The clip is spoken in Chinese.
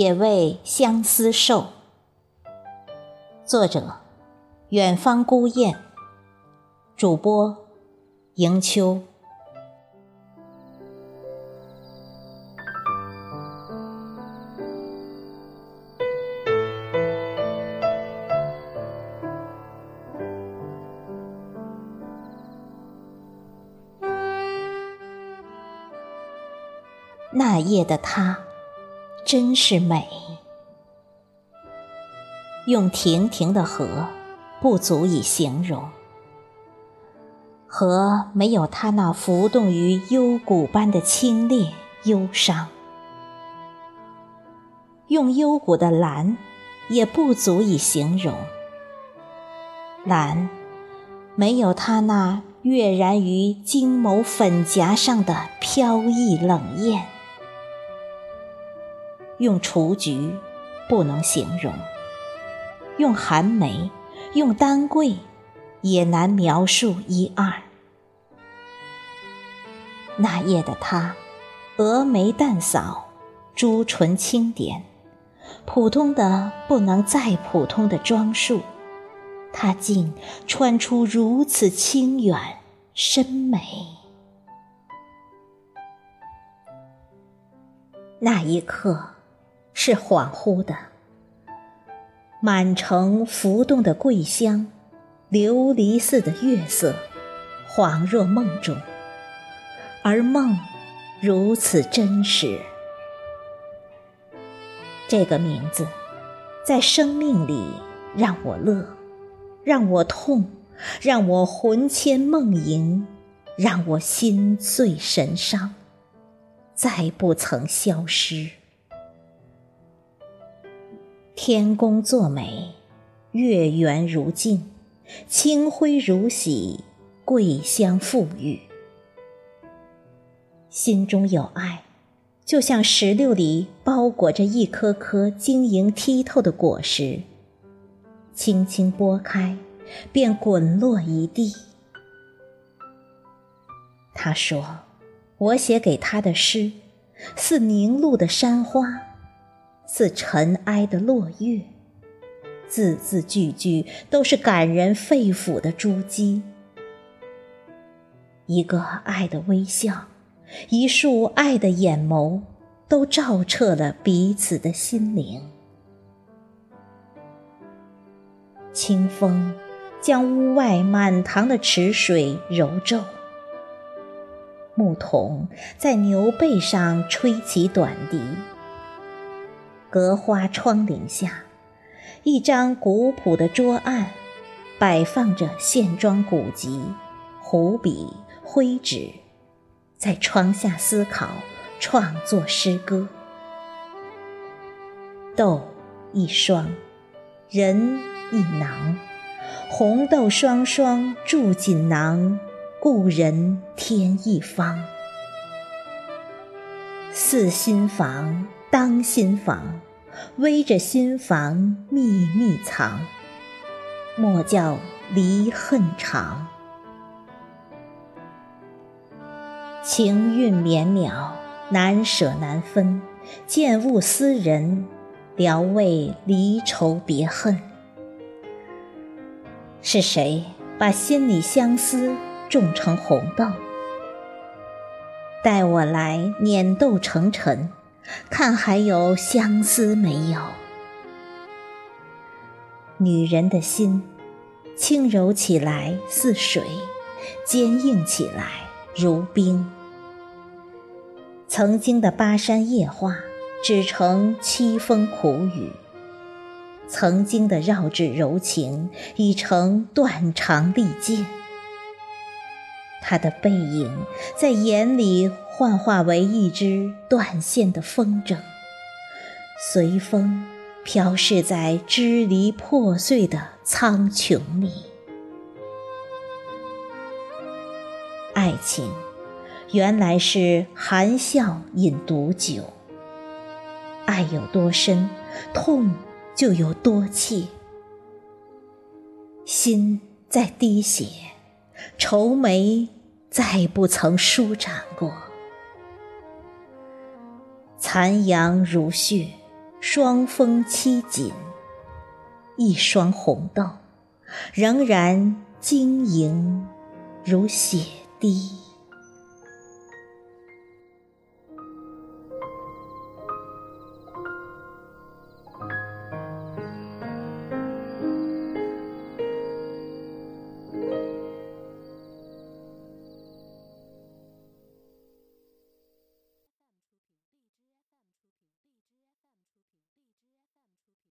也为相思瘦。作者：远方孤雁。主播：迎秋。那夜的他。真是美，用亭亭的河不足以形容。河没有它那浮动于幽谷般的清冽忧伤，用幽谷的蓝也不足以形容。蓝没有它那跃然于金眸粉颊上的飘逸冷艳。用雏菊不能形容，用寒梅、用丹桂也难描述一二。那夜的他，蛾眉淡扫，朱唇轻点，普通的不能再普通的装束，他竟穿出如此清远深美。那一刻。是恍惚的，满城浮动的桂香，琉璃似的月色，恍若梦中，而梦如此真实。这个名字，在生命里让我乐，让我痛，让我魂牵梦萦，让我心碎神伤，再不曾消失。天公作美，月圆如镜，清辉如洗，桂香馥郁。心中有爱，就像石榴里包裹着一颗颗晶莹剔透的果实，轻轻拨开，便滚落一地。他说：“我写给他的诗，似凝露的山花。”似尘埃的落月，字字句句都是感人肺腑的珠玑。一个爱的微笑，一束爱的眼眸，都照彻了彼此的心灵。清风将屋外满塘的池水揉皱，牧童在牛背上吹起短笛。隔花窗棂下，一张古朴的桌案，摆放着线装古籍、湖笔、灰纸，在窗下思考、创作诗歌。豆一双，人一囊，红豆双双住锦囊，故人添一方。四新房。当心房，偎着心房密密藏，莫叫离恨长。情韵绵渺，难舍难分，见物思人，聊慰离愁别恨。是谁把心里相思种成红豆？待我来碾豆成尘。看还有相思没有？女人的心，轻柔起来似水，坚硬起来如冰。曾经的巴山夜话，只成凄风苦雨；曾经的绕指柔情，已成断肠利剑。他的背影在眼里幻化为一只断线的风筝，随风飘逝在支离破碎的苍穹里。爱情原来是含笑饮毒酒，爱有多深，痛就有多切，心在滴血。愁眉再不曾舒展过，残阳如血，霜风凄紧，一双红豆仍然晶莹如血滴。